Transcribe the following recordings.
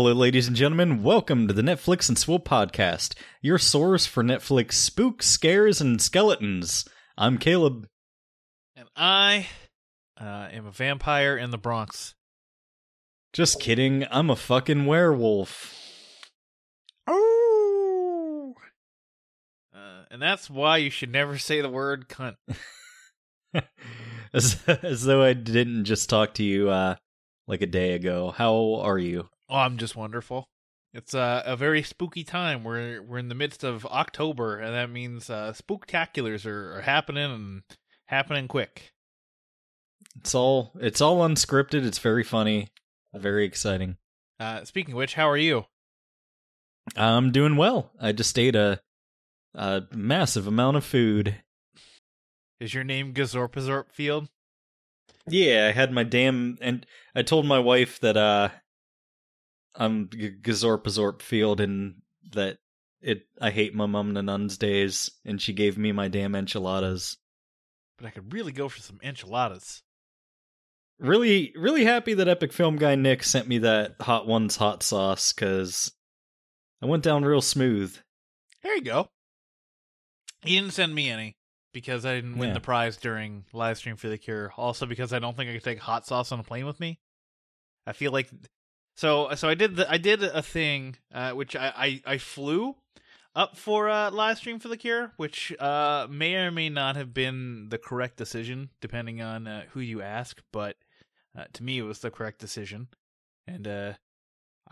Hello, ladies and gentlemen. Welcome to the Netflix and Swill podcast, your source for Netflix spooks, scares, and skeletons. I'm Caleb. And I uh, am a vampire in the Bronx. Just kidding. I'm a fucking werewolf. Oh! Uh, and that's why you should never say the word cunt. as, as though I didn't just talk to you uh, like a day ago. How are you? Oh, I'm just wonderful. It's uh, a very spooky time. We're we're in the midst of October, and that means uh, spooktaculars are, are happening and happening quick. It's all it's all unscripted. It's very funny, very exciting. Uh, speaking of which, how are you? I'm doing well. I just ate a a massive amount of food. Is your name Gazorpazorpfield? Yeah, I had my damn and I told my wife that uh I'm G- Gazorpazorpfield and that it I hate my mum the nuns days and she gave me my damn enchiladas. But I could really go for some enchiladas. Really really happy that Epic Film guy Nick sent me that Hot Ones hot sauce cuz I went down real smooth. There you go. He didn't send me any because I didn't win Yeah. the prize during live stream for the cure. Also because I don't think I could take hot sauce on a plane with me. I feel like so so I did the I did a thing uh, which I, I I flew up for a live stream for the cure, which uh may or may not have been the correct decision depending on uh, who you ask, but uh, to me it was the correct decision. And uh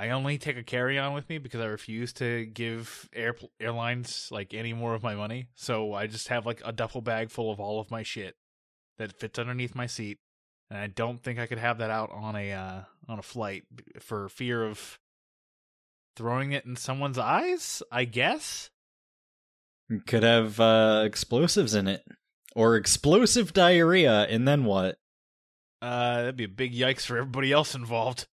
I only take a carry on with me because I refuse to give air airlines like any more of my money. So I just have like a duffel bag full of all of my shit that fits underneath my seat, and I don't think I could have that out on a uh, on a flight for fear of throwing it in someone's eyes. I guess. Could have uh explosives in it or explosive diarrhea and then what? Uh, that'd be a big yikes for everybody else involved.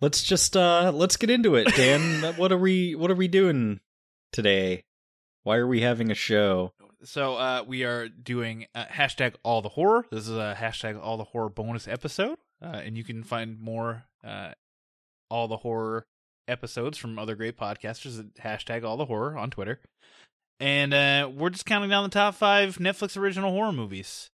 Let's just uh let's get into it, Dan. what are we what are we doing today? Why are we having a show? So uh, we are doing uh, hashtag all the horror. This is a hashtag all the horror bonus episode, uh, and you can find more uh, all the horror episodes from other great podcasters at hashtag all the horror on Twitter. And uh, we're just counting down the top five Netflix original horror movies.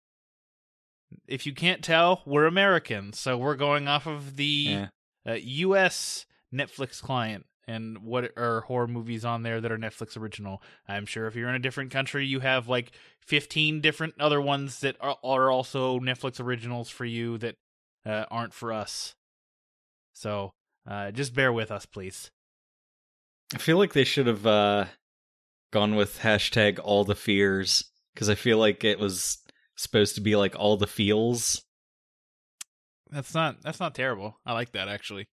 If you can't tell, we're American, so we're going off of the Yeah. uh, U.S. Netflix client and what are horror movies on there that are Netflix original. I'm sure if you're in a different country, you have like 15 different other ones that are, are also Netflix originals for you that uh, aren't for us. So uh, just bear with us, please. I feel like they should have uh gone with hashtag all the fears because I feel like it was supposed to be like all the feels. That's not that's not terrible. I like that actually.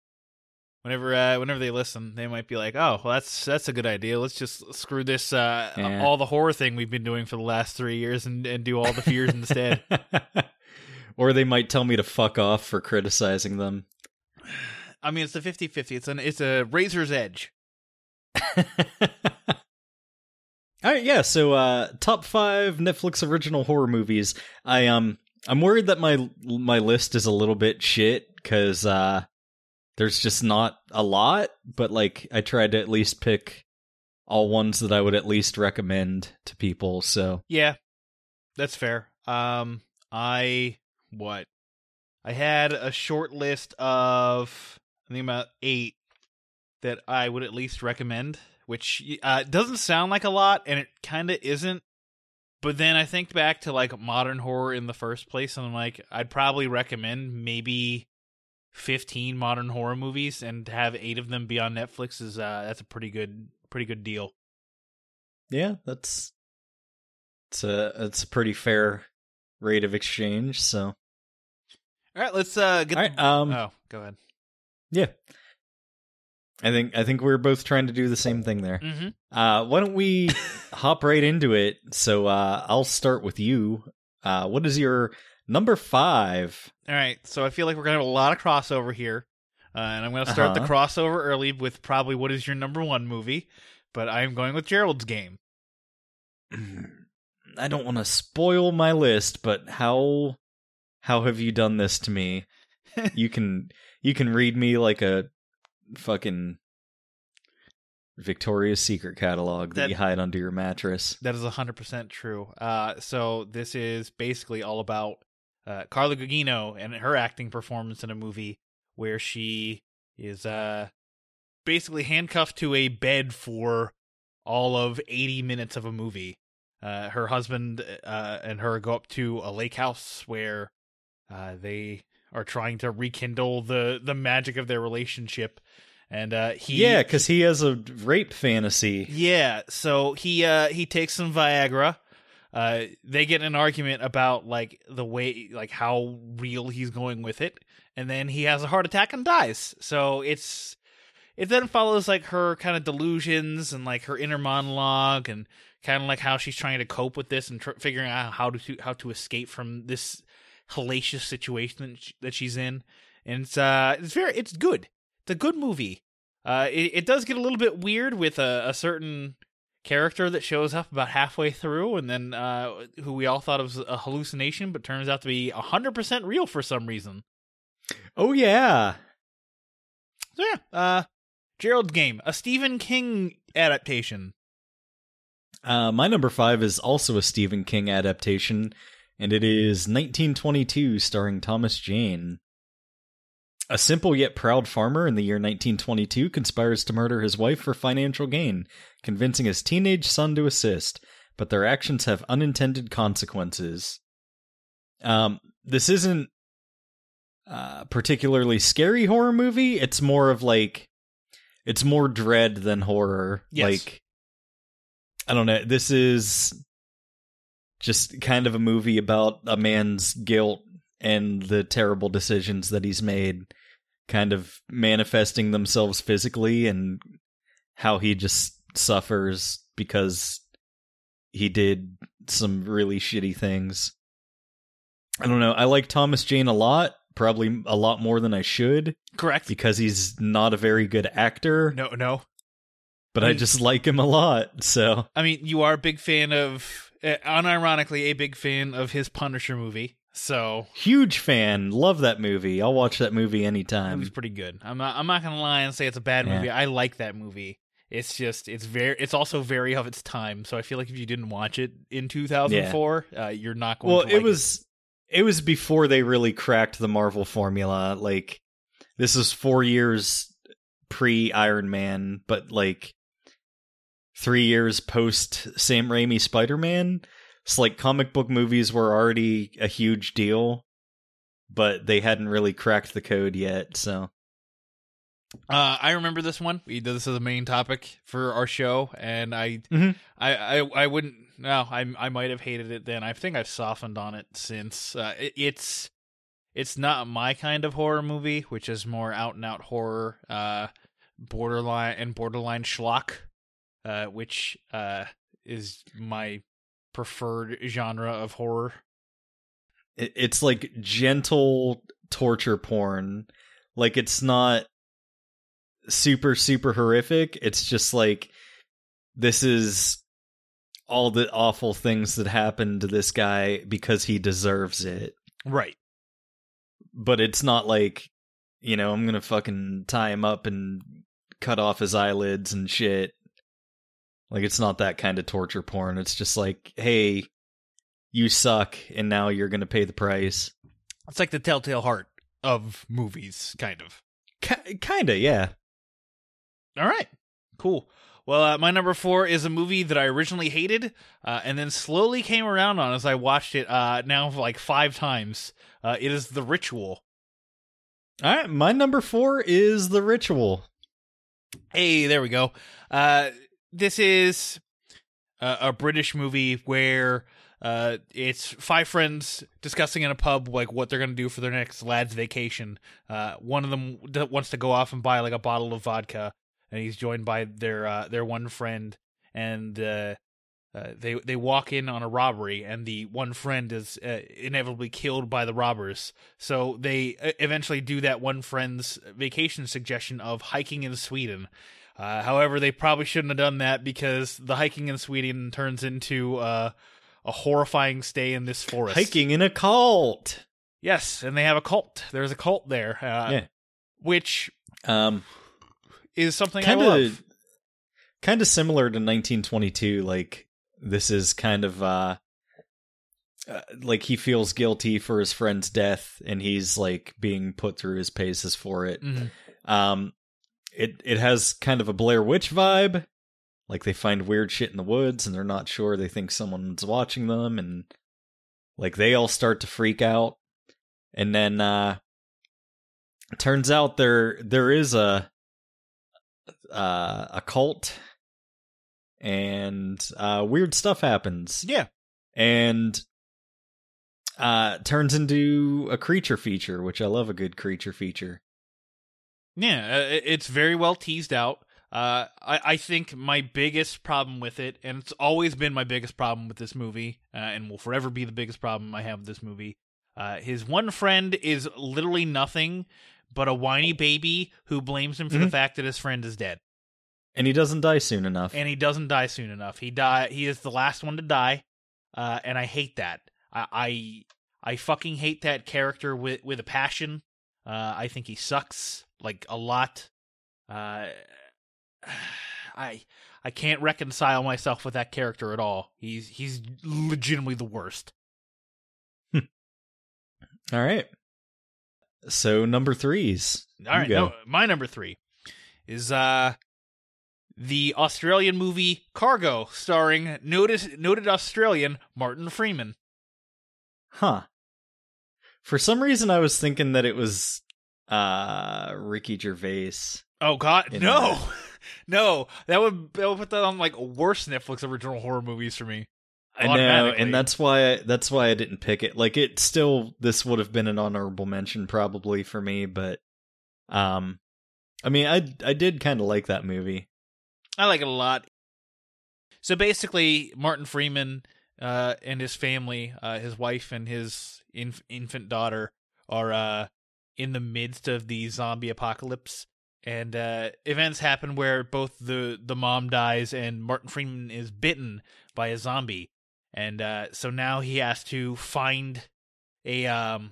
Whenever uh, whenever they listen, they might be like, "Oh, well, that's that's a good idea. Let's just screw this uh, Yeah. all the horror thing we've been doing for the last three years and, and do all the fears instead." or they might tell me to fuck off for criticizing them. I mean, it's a 50-50. It's an it's a razor's edge. All right, yeah. So, uh, top five Netflix original horror movies. I um, I'm worried that my my list is a little bit shit because uh, there's just not a lot. But like, I tried to at least pick all ones that I would at least recommend to people. So, Yeah, that's fair. Um, I what? I had a short list of I think about eight that I would at least recommend, which uh, doesn't sound like a lot, and it kind of isn't. But then I think back to like modern horror in the first place, and I'm like, I'd probably recommend maybe fifteen modern horror movies, and to have eight of them be on Netflix is uh, that's a pretty good, pretty good deal. yeah, that's it's a it's a pretty fair rate of exchange. So, All right, let's uh get. all right, the- um, oh, go ahead. yeah. I think I think we're both trying to do the same thing there. Mm-hmm. Uh, why don't we hop right into it? So uh, I'll start with you. Uh, what is your number five? All right, so I feel like we're gonna have a lot of crossover here, uh, and I'm gonna start the Uh-huh. crossover early with probably what is your number one movie, but I'm going with Gerald's Game. I don't want to spoil my list, but how how have you done this to me? you can you can read me like a fucking Victoria's Secret catalog that, That- you hide under your mattress. That is 100% true. Uh, so this is basically all about uh, Carla Gugino and her acting performance in a movie where she is uh, basically handcuffed to a bed for all of 80 minutes of a movie. Uh, her husband uh, and her go up to a lake house where uh, they are trying to rekindle the, the magic of their relationship. And uh, he yeah, because he has a rape fantasy. yeah, so he uh he takes some Viagra. Uh they get in an argument about like the way like how real he's going with it and then he has a heart attack and dies. So it's it then follows like her kind of delusions and like her inner monologue and kind of like how she's trying to cope with this and tr- figuring out how to how to escape from this hellacious situation that, she's in. And it's uh it's very it's good. It's a good movie. Uh, it, it does get a little bit weird with a, a certain character that shows up about halfway through, and then uh, who we all thought was a hallucination, but turns out to be hundred percent real for some reason. Oh yeah. So yeah, uh, Gerald's Game, a Stephen King adaptation. Uh, my number five is also a Stephen King adaptation, and it is 1922, starring Thomas Jane. A simple yet proud farmer in the year 1922 conspires to murder his wife for financial gain, convincing his teenage son to assist, but their actions have unintended consequences. Um, this isn't a particularly scary horror movie. It's more of like, it's more dread than horror. Yes. Like, I don't know. This is just kind of a movie about a man's guilt and the terrible decisions that he's made kind of manifesting themselves physically and how he just suffers because he did some really shitty things. I don't know. I like Thomas Jane a lot, probably a lot more than I should Correct. because he's not a very good actor, No, no. but I I just like him a lot. So, I mean, you are a big fan of, unironically, a big fan of his Punisher movie. So huge fan. Love that movie. I'll watch that movie anytime. movie's pretty good. I'm not. I'm not gonna lie and say it's a bad Yeah. movie. I like that movie. It's just. It's very. It's also very of its time. So I feel like if you didn't watch it in 2004, uh, you're not going. To Well to it like was it was before they really cracked the marvel formula like this is four years pre iron man but like three years post sam raimi spider-man it's like comic book movies were already a huge deal but they hadn't really cracked the code yet so Uh, I remember this one. We did this as a main topic for our show, and I, Mhm. I, I, I wouldn't. No, I, I might have hated it then. I think I've softened on it since. Uh, it, it's, it's not my kind of horror movie, which is more out and out horror, uh, borderline and borderline schlock, uh, which uh is my preferred genre of horror. it's like gentle torture porn like it's not super super horrific it's just like this is all the awful things that happened to this guy because he deserves it Right. but it's not like you know i'm gonna fucking tie him up and cut off his eyelids and shit like it's not that kind of torture porn it's just like hey you suck and now you're gonna pay the price It's like the Telltale Heart of movies, kind of. Ki- kinda yeah All right, cool. Well, uh, my number four is a movie that I originally hated, uh, and then slowly came around on as I watched it. Uh, now like five times. Uh, it is The Ritual. all right my number four is the ritual Hey, there we go. Uh, this is a, a British movie where uh, it's five friends discussing in a pub like what they're gonna do for their next lad's vacation. Uh, one of them d- wants to go off and buy like a bottle of vodka, and he's joined by their uh, their one friend, and uh, uh, they they walk in on a robbery, and the one friend is uh, inevitably killed by the robbers. So they eventually do that one friend's vacation suggestion of hiking in Sweden. Uh, however, they probably shouldn't have done that because the hiking in Sweden turns into uh, a horrifying stay in this forest. hiking in a cult yes, and they have a cult. There's a cult there, uh, Yeah. which um is something kind I love. of kind of similar to 1922 like this is kind of uh, uh like he feels guilty for his friend's death and he's like being put through his paces for it Mhm. um it it has kind of a blair witch vibe. Like they find weird shit in the woods and they're not sure they think someone's watching them and like they all start to freak out. And then uh turns out there there is a uh a cult and uh weird stuff happens. Yeah. and uh turns into a creature feature which i love a good creature feature Yeah, uh, it's very well teased out. Uh, I, I think my biggest problem with it, and it's always been my biggest problem with this movie, uh, and will forever be the biggest problem I have with this movie. Uh, his one friend is literally nothing but a whiny baby who blames him for the Mhm. fact that his friend is dead, and he doesn't die soon enough and he doesn't die soon enough. He die. He is the last one to die, uh, and I hate that. I, I I fucking hate that character with with a passion. Uh, I think he sucks like a lot. Uh, I I can't reconcile myself with that character at all. He's he's legitimately the worst. all right so number threes All right, no, my number three is uh the Australian movie Cargo, starring noted noted Australian Martin Freeman. Huh. For some reason, I was thinking that it was uh Ricky Gervais. Oh God, no, no, that would that would put that on like worst Netflix original horror movies for me. I know, and that's why that's why I didn't pick it. Like, it still this would have been an honorable mention probably for me, but um, I mean, I I did kind of like that movie. I like it a lot. So basically, Martin Freeman uh, and his family, uh, his wife and his inf- infant daughter, are uh, in the midst of the zombie apocalypse, and uh, events happen where both the the mom dies and Martin Freeman is bitten by a zombie, and uh, so now he has to find a um,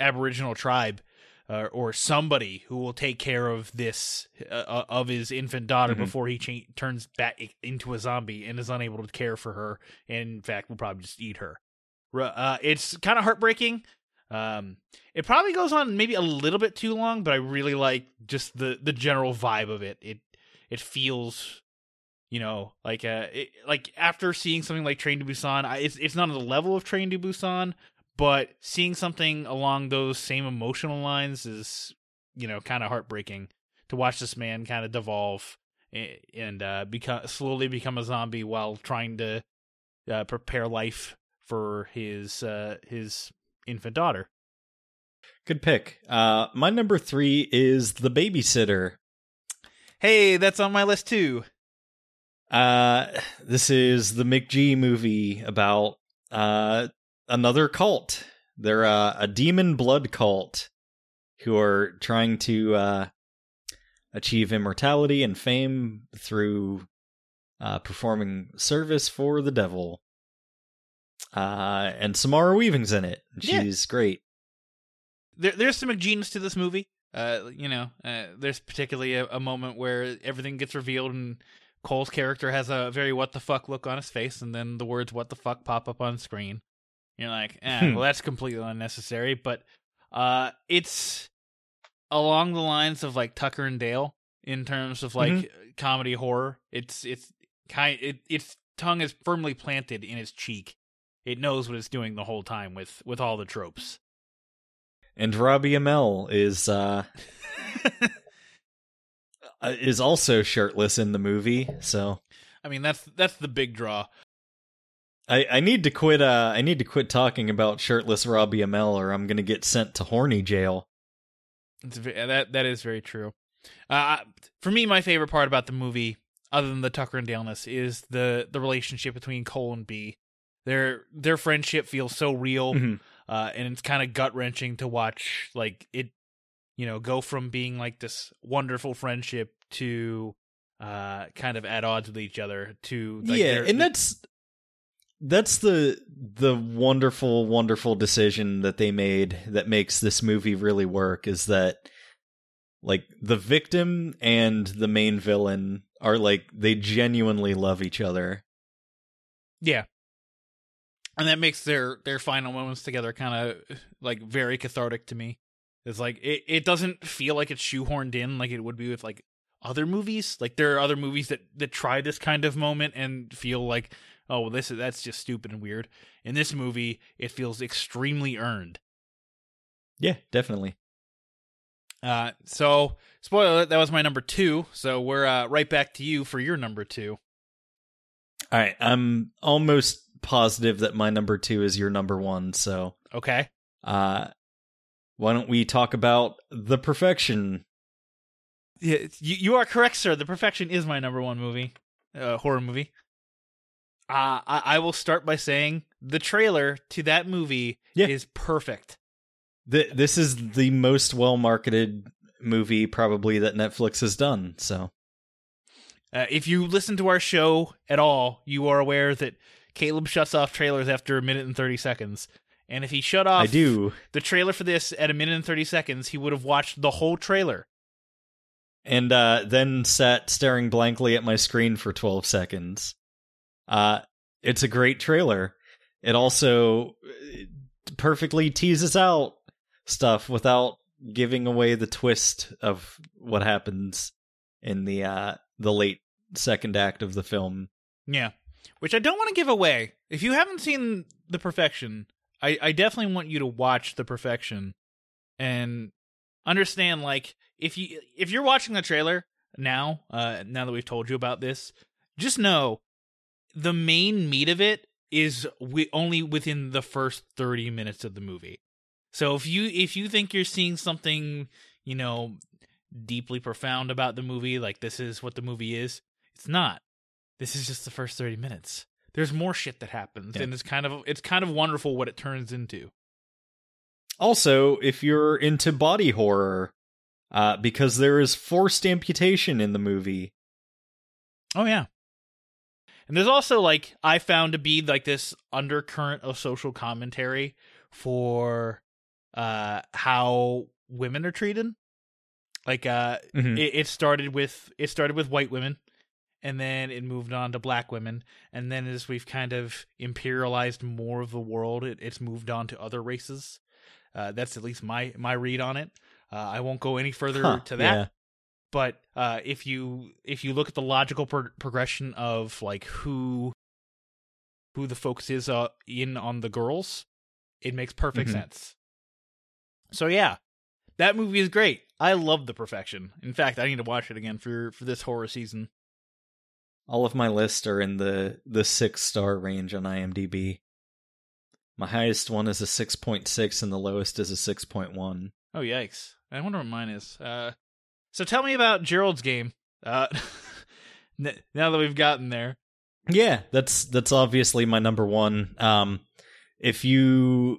Aboriginal tribe uh, or somebody who will take care of this uh, uh, of his infant daughter Mhm. before he cha- turns back into a zombie and is unable to care for her. And in fact will probably just eat her. Uh, it's kind of heartbreaking um, it probably goes on maybe a little bit too long but i really like just the the general vibe of it. It it feels you know like uh it, like after seeing something like train to busan I, it's it's not on the level of train to busan but seeing something along those same emotional lines is you know kind of heartbreaking to watch this man kind of devolve and uh become slowly become a zombie while trying to uh, prepare life for his uh his infant daughter Good pick. Uh, my number three is The Babysitter. hey that's on my list too Uh, this is the McG movie about uh another cult. They're uh, a demon blood cult who are trying to uh achieve immortality and fame through uh performing service for the devil. Uh, and Samara Weaving's in it. Yeah. She's great. there, there's some genius to this movie. Uh, you know, uh, there's particularly a, a moment where everything gets revealed and Cole's character has a very what the fuck look on his face, and then the words "what the fuck" pop up on screen. You're like, eh, Hmm. well, that's completely unnecessary. But uh, it's along the lines of like Tucker and Dale in terms of like comedy horror. It's it's kind it, its tongue is firmly planted in its cheek. It knows what it's doing the whole time with with all the tropes. And Robbie Amell is uh uh, is also shirtless in the movie, so I mean, that's that's the big draw. I, I need to quit. Uh, I need to quit talking about shirtless Robbie Amell, or I'm gonna get sent to horny jail. It's ve- that that is very true. Uh, for me, my favorite part about the movie, other than the Tucker and Daleness, is the the relationship between Cole and Bee. Their their friendship feels so real, Mhm. uh, and it's kind of gut wrenching to watch. Like it, you know, go from being like this wonderful friendship to uh, kind of at odds with each other. To like, yeah, and that's that's the the wonderful, wonderful decision that they made that makes this movie really work. Is that like the victim and the main villain are like they genuinely love each other. Yeah. And that makes their their final moments together kind of like very cathartic to me. It's like it, it doesn't feel like it's shoehorned in like it would be with like other movies. Like there are other movies that that try this kind of moment and feel like, oh, well, this is that's just stupid and weird. In this movie, it feels extremely earned. Yeah, definitely. Uh, so spoiler alert, that was my number two. So we're uh, right back to you for your number two. All right, I'm almost positive that my number two is your number one. So Okay. uh, why don't we talk about the perfection? Yeah, you, you are correct, sir. The Perfection is my number one movie, uh, horror movie. Uh, I, I will start by saying the trailer to that movie Yeah. is perfect. Th- this is the most well marketed movie probably that Netflix has done. So Uh, if you listen to our show at all, you are aware that Caleb shuts off trailers after a minute and 30 seconds. And if he shut off I do. the trailer for this at a minute and 30 seconds, he would have watched the whole trailer. and uh, then sat staring blankly at my screen for 12 seconds. Uh, it's a great trailer. It also uh, perfectly teases out stuff without giving away the twist of what happens in the uh, the late second act of the film. Yeah. Which I don't want to give away. If you haven't seen The Perfection, I, I definitely want you to watch The Perfection and understand like if you if you're watching the trailer now, uh now that we've told you about this, just know the main meat of it is we only within the first 30 minutes of the movie. So if you if you think you're seeing something, you know, deeply profound about the movie, like this is what the movie is, it's not this is just the first 30 minutes there's more shit that happens Yeah. and it's kind of it's kind of wonderful what it turns into Also, if you're into body horror, uh, because there is forced amputation in the movie. oh yeah and there's also like i found to be like this undercurrent of social commentary for uh how women are treated like uh Mhm. it, it started with it started with white women and then it moved on to black women. And then as we've kind of imperialized more of the world it, it's moved on to other races. Uh, that's at least my my read on it. Uh, i won't go any further Huh, to that. yeah. but uh, if you if you look at the logical pro- progression of like who who the focus is uh, in on the girls it makes perfect Mhm. sense. So yeah that movie is great. I love the perfection. In fact i need to watch it again for for this horror season All of my lists are in the the six star range on IMDb. My highest one is a six point six, and the lowest is a six point one. oh yikes i wonder what mine is uh so tell me about gerald's game uh n- now that we've gotten there Yeah, that's that's obviously my number one. Um, if you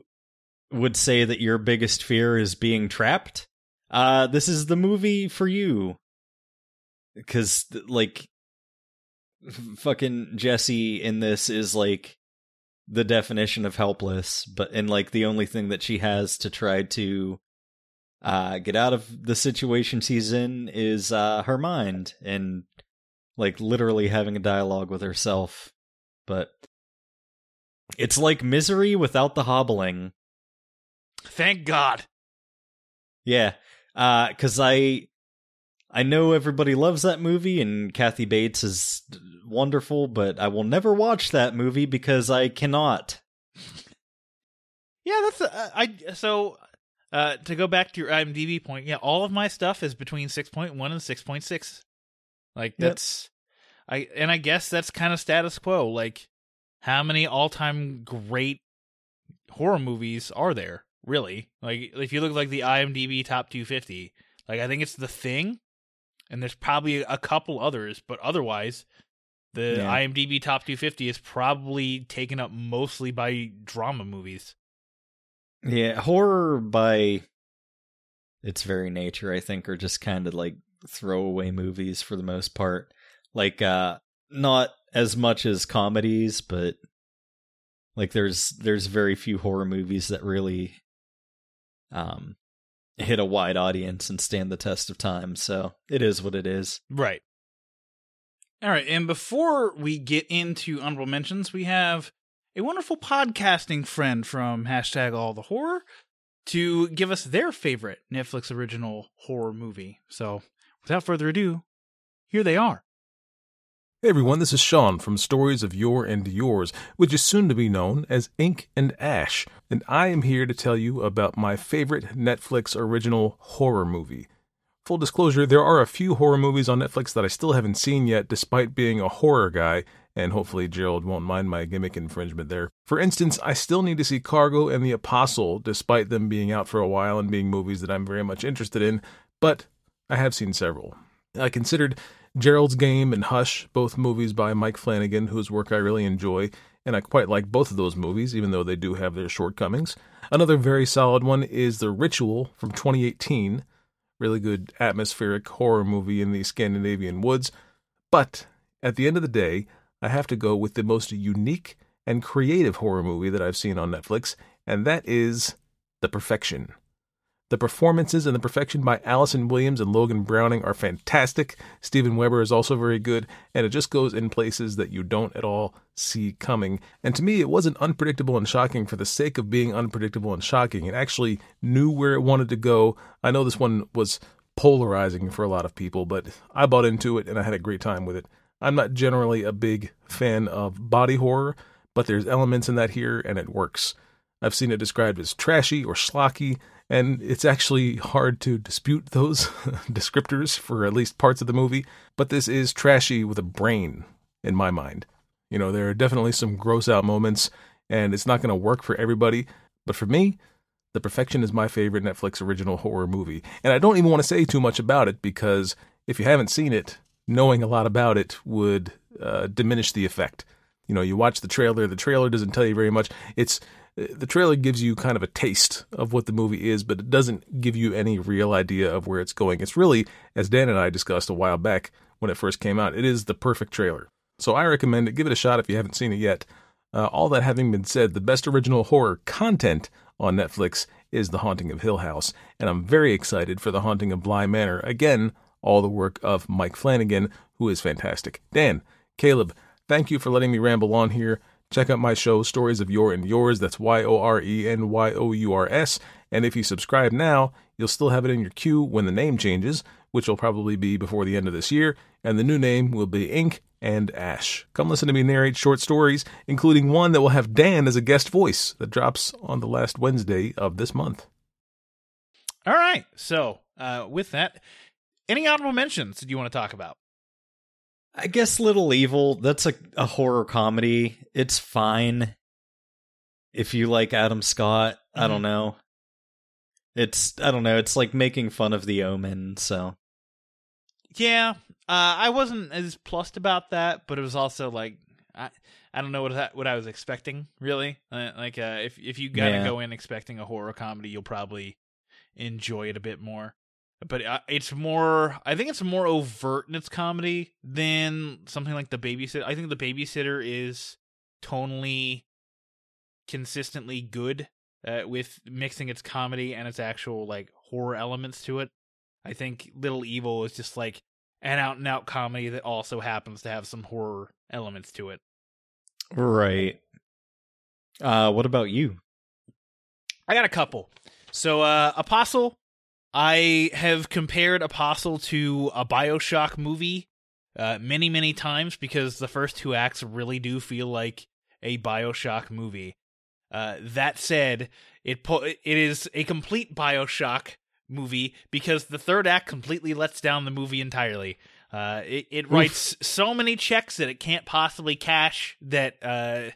would say that your biggest fear is being trapped, uh, this is the movie for you. Because like, fucking Jessie in this is like the definition of helpless, but and like the only thing that she has to try to uh get out of the situation she's in is uh her mind and like literally having a dialogue with herself. But it's like misery without the hobbling. thank god Yeah. Uh cuz I I know everybody loves that movie and Kathy Bates is wonderful, but I will never watch that movie because I cannot. Yeah, that's uh, I. So uh, to go back to your IMDb point, yeah, all of my stuff is between six point one and six point six. Like Yep. that's I, and I guess that's kind of status quo. Like, how many all time great horror movies are there? Really? Like, if you look like the IMDb top two fifty, like I think it's The Thing, and there's probably a couple others, but otherwise. The Yeah. IMDb top 250 is probably taken up mostly by drama movies. Yeah, horror by its very nature, I think, are just kind of like throwaway movies for the most part. Like, uh, not as much as comedies, but like there's there's very few horror movies that really, um, hit a wide audience and stand the test of time. So it is what it is. Right. All right, and before we get into honorable mentions, we have a wonderful podcasting friend from hashtag All the Horror to give us their favorite Netflix original horror movie. So, without further ado, here they are. Hey everyone, this is Sean from Stories of Yore and Yours, which is soon to be known as Ink and Ash, and I am here to tell you about my favorite Netflix original horror movie. Full disclosure, there are a few horror movies on Netflix that I still haven't seen yet, despite being a horror guy, and hopefully Gerald won't mind my gimmick infringement there. For instance, I still need to see Cargo and The Apostle, despite them being out for a while and being movies that I'm very much interested in, but I have seen several. I considered Gerald's Game and Hush, both movies by Mike Flanagan, whose work I really enjoy, and I quite like both of those movies, even though they do have their shortcomings. Another very solid one is The Ritual from 2018 really good atmospheric horror movie in the Scandinavian woods. But at the end of the day, I have to go with the most unique and creative horror movie that I've seen on Netflix, and that is The Perfection. The performances and the perfection by Allison Williams and Logan Browning are fantastic. Steven Weber is also very good, and it just goes in places that you don't at all see coming. And to me, it wasn't unpredictable and shocking for the sake of being unpredictable and shocking. It actually knew where it wanted to go. I know this one was polarizing for a lot of people, but I bought into it and I had a great time with it. I'm not generally a big fan of body horror, but there's elements in that here and it works. I've seen it described as trashy or schlocky, and it's actually hard to dispute those descriptors for at least parts of the movie, but this is trashy with a brain, in my mind. You know, there are definitely some gross out moments, and it's not going to work for everybody, but for me, The Perfection is my favorite Netflix original horror movie. And I don't even want to say too much about it because if you haven't seen it, knowing a lot about it would uh, diminish the effect. You know, you watch the trailer, the trailer doesn't tell you very much. It's the trailer gives you kind of a taste of what the movie is, but it doesn't give you any real idea of where it's going. It's really, as Dan and I discussed a while back when it first came out, it is the perfect trailer. So I recommend it. Give it a shot if you haven't seen it yet. Uh, all that having been said, the best original horror content on Netflix is The Haunting of Hill House, and I'm very excited for The Haunting of Bly Manor. Again, all the work of Mike Flanagan, who is fantastic. Dan, Caleb, thank you for letting me ramble on here. Check out my show, Stories of Yore and Yours. That's Y O R E N Y O U R S. And if you subscribe now, you'll still have it in your queue when the name changes, which will probably be before the end of this year. And the new name will be Ink and Ash. Come listen to me narrate short stories, including one that will have Dan as a guest voice that drops on the last Wednesday of this month. All right. So, uh, with that, any honorable mentions do you want to talk about? I guess Little Evil, that's a, a horror comedy. It's fine. If you like Adam Scott, mm-hmm. I don't know. It's I don't know, it's like making fun of the omen, so Yeah. Uh I wasn't as plussed about that, but it was also like I I don't know what that, what I was expecting, really. Uh, like uh if if you got to yeah. go in expecting a horror comedy, you'll probably enjoy it a bit more but uh, it's more i think it's more overt in its comedy than something like the babysitter. I think the babysitter is tonally consistently good uh, with mixing its comedy and its actual like horror elements to it. I think little evil is just like an out and out comedy that also happens to have some horror elements to it. Right. Uh what about you? I got a couple. So uh apostle I have compared Apostle to a Bioshock movie uh, many, many times because the first two acts really do feel like a Bioshock movie. Uh, that said, it po- it is a complete Bioshock movie because the third act completely lets down the movie entirely. Uh, it, it writes so many checks that it can't possibly cash that uh,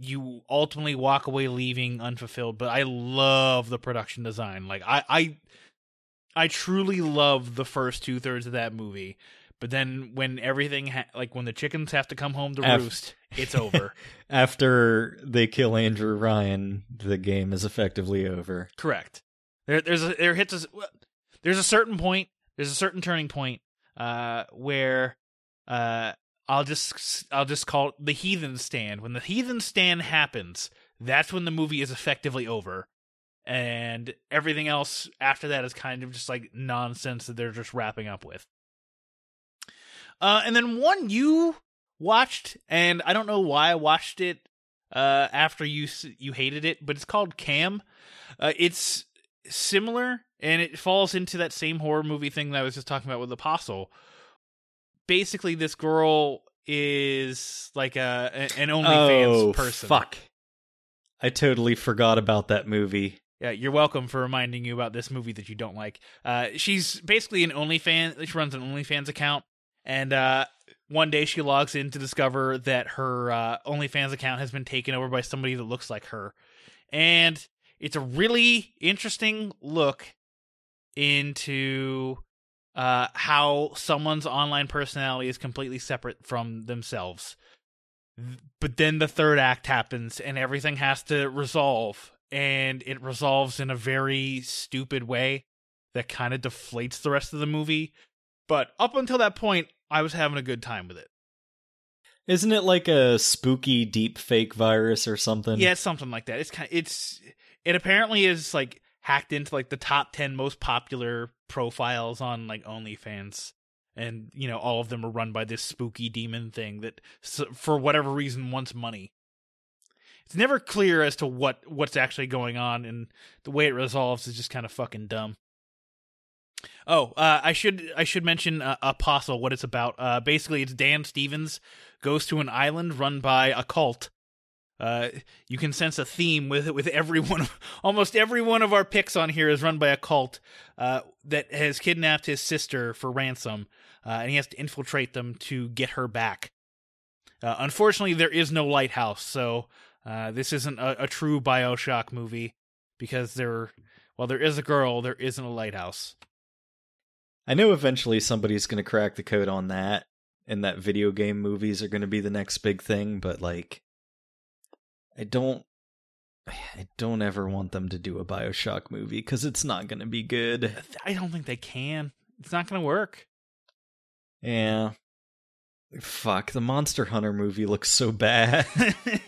you ultimately walk away leaving unfulfilled. But I love the production design. Like I, I I truly love the first two thirds of that movie. But then when everything ha- like when the chickens have to come home to roost, it's over. After they kill Andrew Ryan, the game is effectively over. Correct. There, there's a, there hits a, there's a certain point, there's a certain turning point uh, where uh, I'll just I'll just call it the heathen stand. When the heathen stand happens, that's when the movie is effectively over and everything else after that is kind of just like nonsense that they're just wrapping up with. Uh, and then one you watched, and I don't know why I watched it uh, after you you hated it, but it's called Cam. Uh, it's similar, and it falls into that same horror movie thing that I was just talking about with Apostle. Basically, this girl is like a an OnlyFans oh, person. Fuck. I totally forgot about that movie. Yeah, you're welcome for reminding you about this movie that you don't like. Uh, she's basically an OnlyFans. She runs an OnlyFans account, and uh, one day she logs in to discover that her uh, OnlyFans account has been taken over by somebody that looks like her, and it's a really interesting look into uh, how someone's online personality is completely separate from themselves. But then the third act happens, and everything has to resolve and it resolves in a very stupid way that kind of deflates the rest of the movie. But up until that point, I was having a good time with it. Isn't it like a spooky deep fake virus or something? Yeah, it's something like that. It's kind of, it's it apparently is like hacked into like the top 10 most popular profiles on like OnlyFans and you know all of them are run by this spooky demon thing that for whatever reason wants money it's never clear as to what what's actually going on, and the way it resolves is just kind of fucking dumb. Oh, uh, I should I should mention uh, Apostle what it's about. Uh, basically, it's Dan Stevens goes to an island run by a cult. Uh, you can sense a theme with with every one, of, almost every one of our picks on here is run by a cult uh, that has kidnapped his sister for ransom, uh, and he has to infiltrate them to get her back. Unfortunately, there is no lighthouse, so uh, this isn't a, a, true Bioshock movie because there, well, there is a girl, there isn't a lighthouse. I know eventually somebody's going to crack the code on that, and that video game movies are going to be the next big thing. But like, I don't, I don't ever want them to do a Bioshock movie because it's not going to be good. I don't think they can. It's not going to work. Yeah. Fuck, the Monster Hunter movie looks so bad.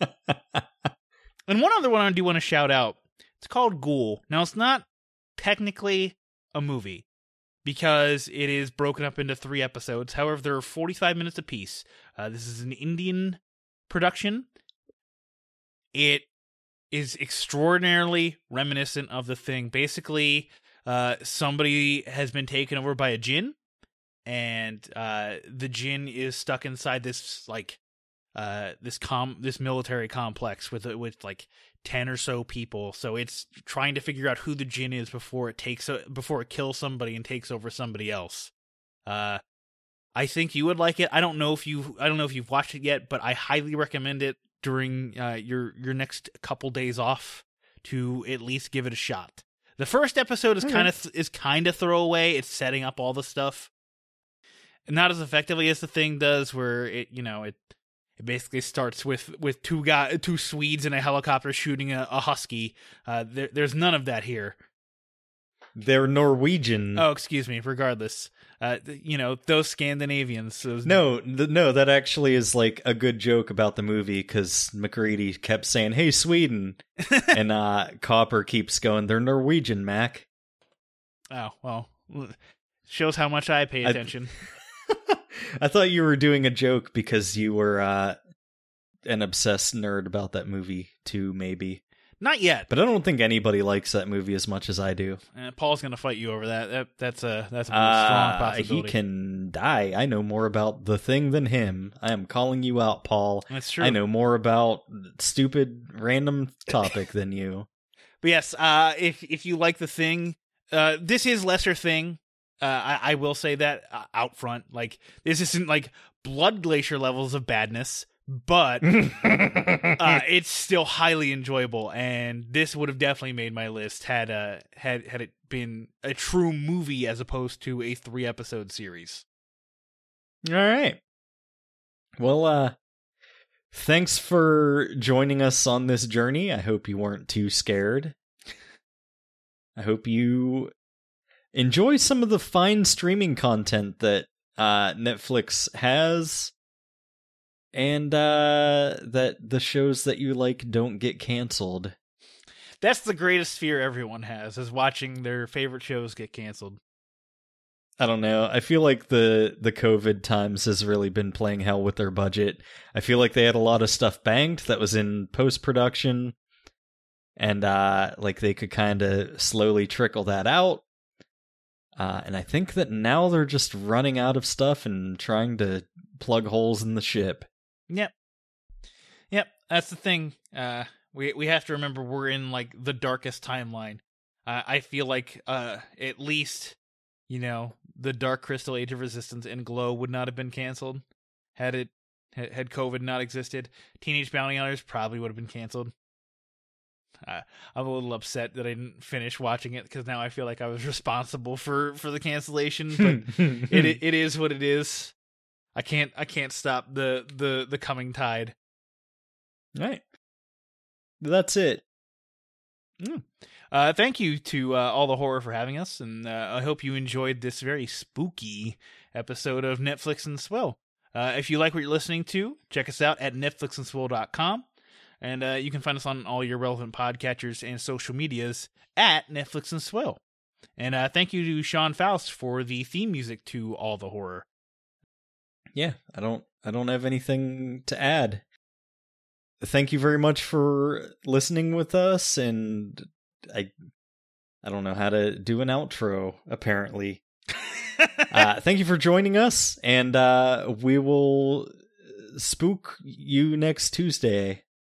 and one other one I do want to shout out. It's called Ghoul. Now it's not technically a movie because it is broken up into three episodes. However, there are 45 minutes apiece. Uh, this is an Indian production. It is extraordinarily reminiscent of the thing. Basically, uh, somebody has been taken over by a jinn, and uh, the jinn is stuck inside this like uh, this com this military complex with with like 10 or so people. So it's trying to figure out who the jinn is before it takes a, before it kills somebody and takes over somebody else. Uh i think you would like it. I don't know if you i don't know if you've watched it yet but i highly recommend it during uh, your your next couple days off to at least give it a shot. The first episode is kind of is kind of throwaway. It's setting up all the stuff. Not as effectively as the thing does where it you know it it basically starts with with two guy two Swedes in a helicopter shooting a, a husky. Uh, there, there's none of that here. They're Norwegian. Oh, excuse me. Regardless, uh, you know those Scandinavians. Those no, th- no, that actually is like a good joke about the movie because MacReady kept saying, "Hey, Sweden," and uh, Copper keeps going, "They're Norwegian, Mac." Oh well, shows how much I pay attention. I- I thought you were doing a joke because you were uh, an obsessed nerd about that movie too, maybe. Not yet, but I don't think anybody likes that movie as much as I do. Uh, Paul's gonna fight you over that. that that's a that's a uh, strong possibility. He can die. I know more about the thing than him. I am calling you out, Paul. That's true. I know more about stupid random topic than you. But yes, uh, if if you like the thing, uh, this is lesser thing. Uh, I, I, will say that uh, out front, like this isn't like blood glacier levels of badness, but uh, it's still highly enjoyable, and this would have definitely made my list had uh had had it been a true movie as opposed to a three episode series. All right. Well, uh, thanks for joining us on this journey. I hope you weren't too scared. I hope you enjoy some of the fine streaming content that uh, Netflix has, and uh, that the shows that you like don't get canceled. that's the greatest fear everyone has is watching their favorite shows get canceled. I don't know. I feel like the the COVID times has really been playing hell with their budget. I feel like they had a lot of stuff banged that was in post production, and uh, like they could kind of slowly trickle that out. Uh, and I think that now they're just running out of stuff and trying to plug holes in the ship. Yep, yep. That's the thing. Uh, we we have to remember we're in like the darkest timeline. Uh, I feel like uh, at least you know the Dark Crystal Age of Resistance and Glow would not have been canceled had it had COVID not existed. Teenage Bounty Hunters probably would have been canceled. Uh, I'm a little upset that I didn't finish watching it because now I feel like I was responsible for for the cancellation. But it it is what it is. I can't I can't stop the the the coming tide. All right. That's it. Mm. Uh, thank you to uh, all the horror for having us, and uh, I hope you enjoyed this very spooky episode of Netflix and Swell. Uh, if you like what you're listening to, check us out at netflixandswell.com, and uh, you can find us on all your relevant podcatchers and social medias at Netflix and Swell. And uh, thank you to Sean Faust for the theme music to all the horror. Yeah, I don't I don't have anything to add. Thank you very much for listening with us and I I don't know how to do an outro apparently. uh, thank you for joining us and uh, we will spook you next Tuesday.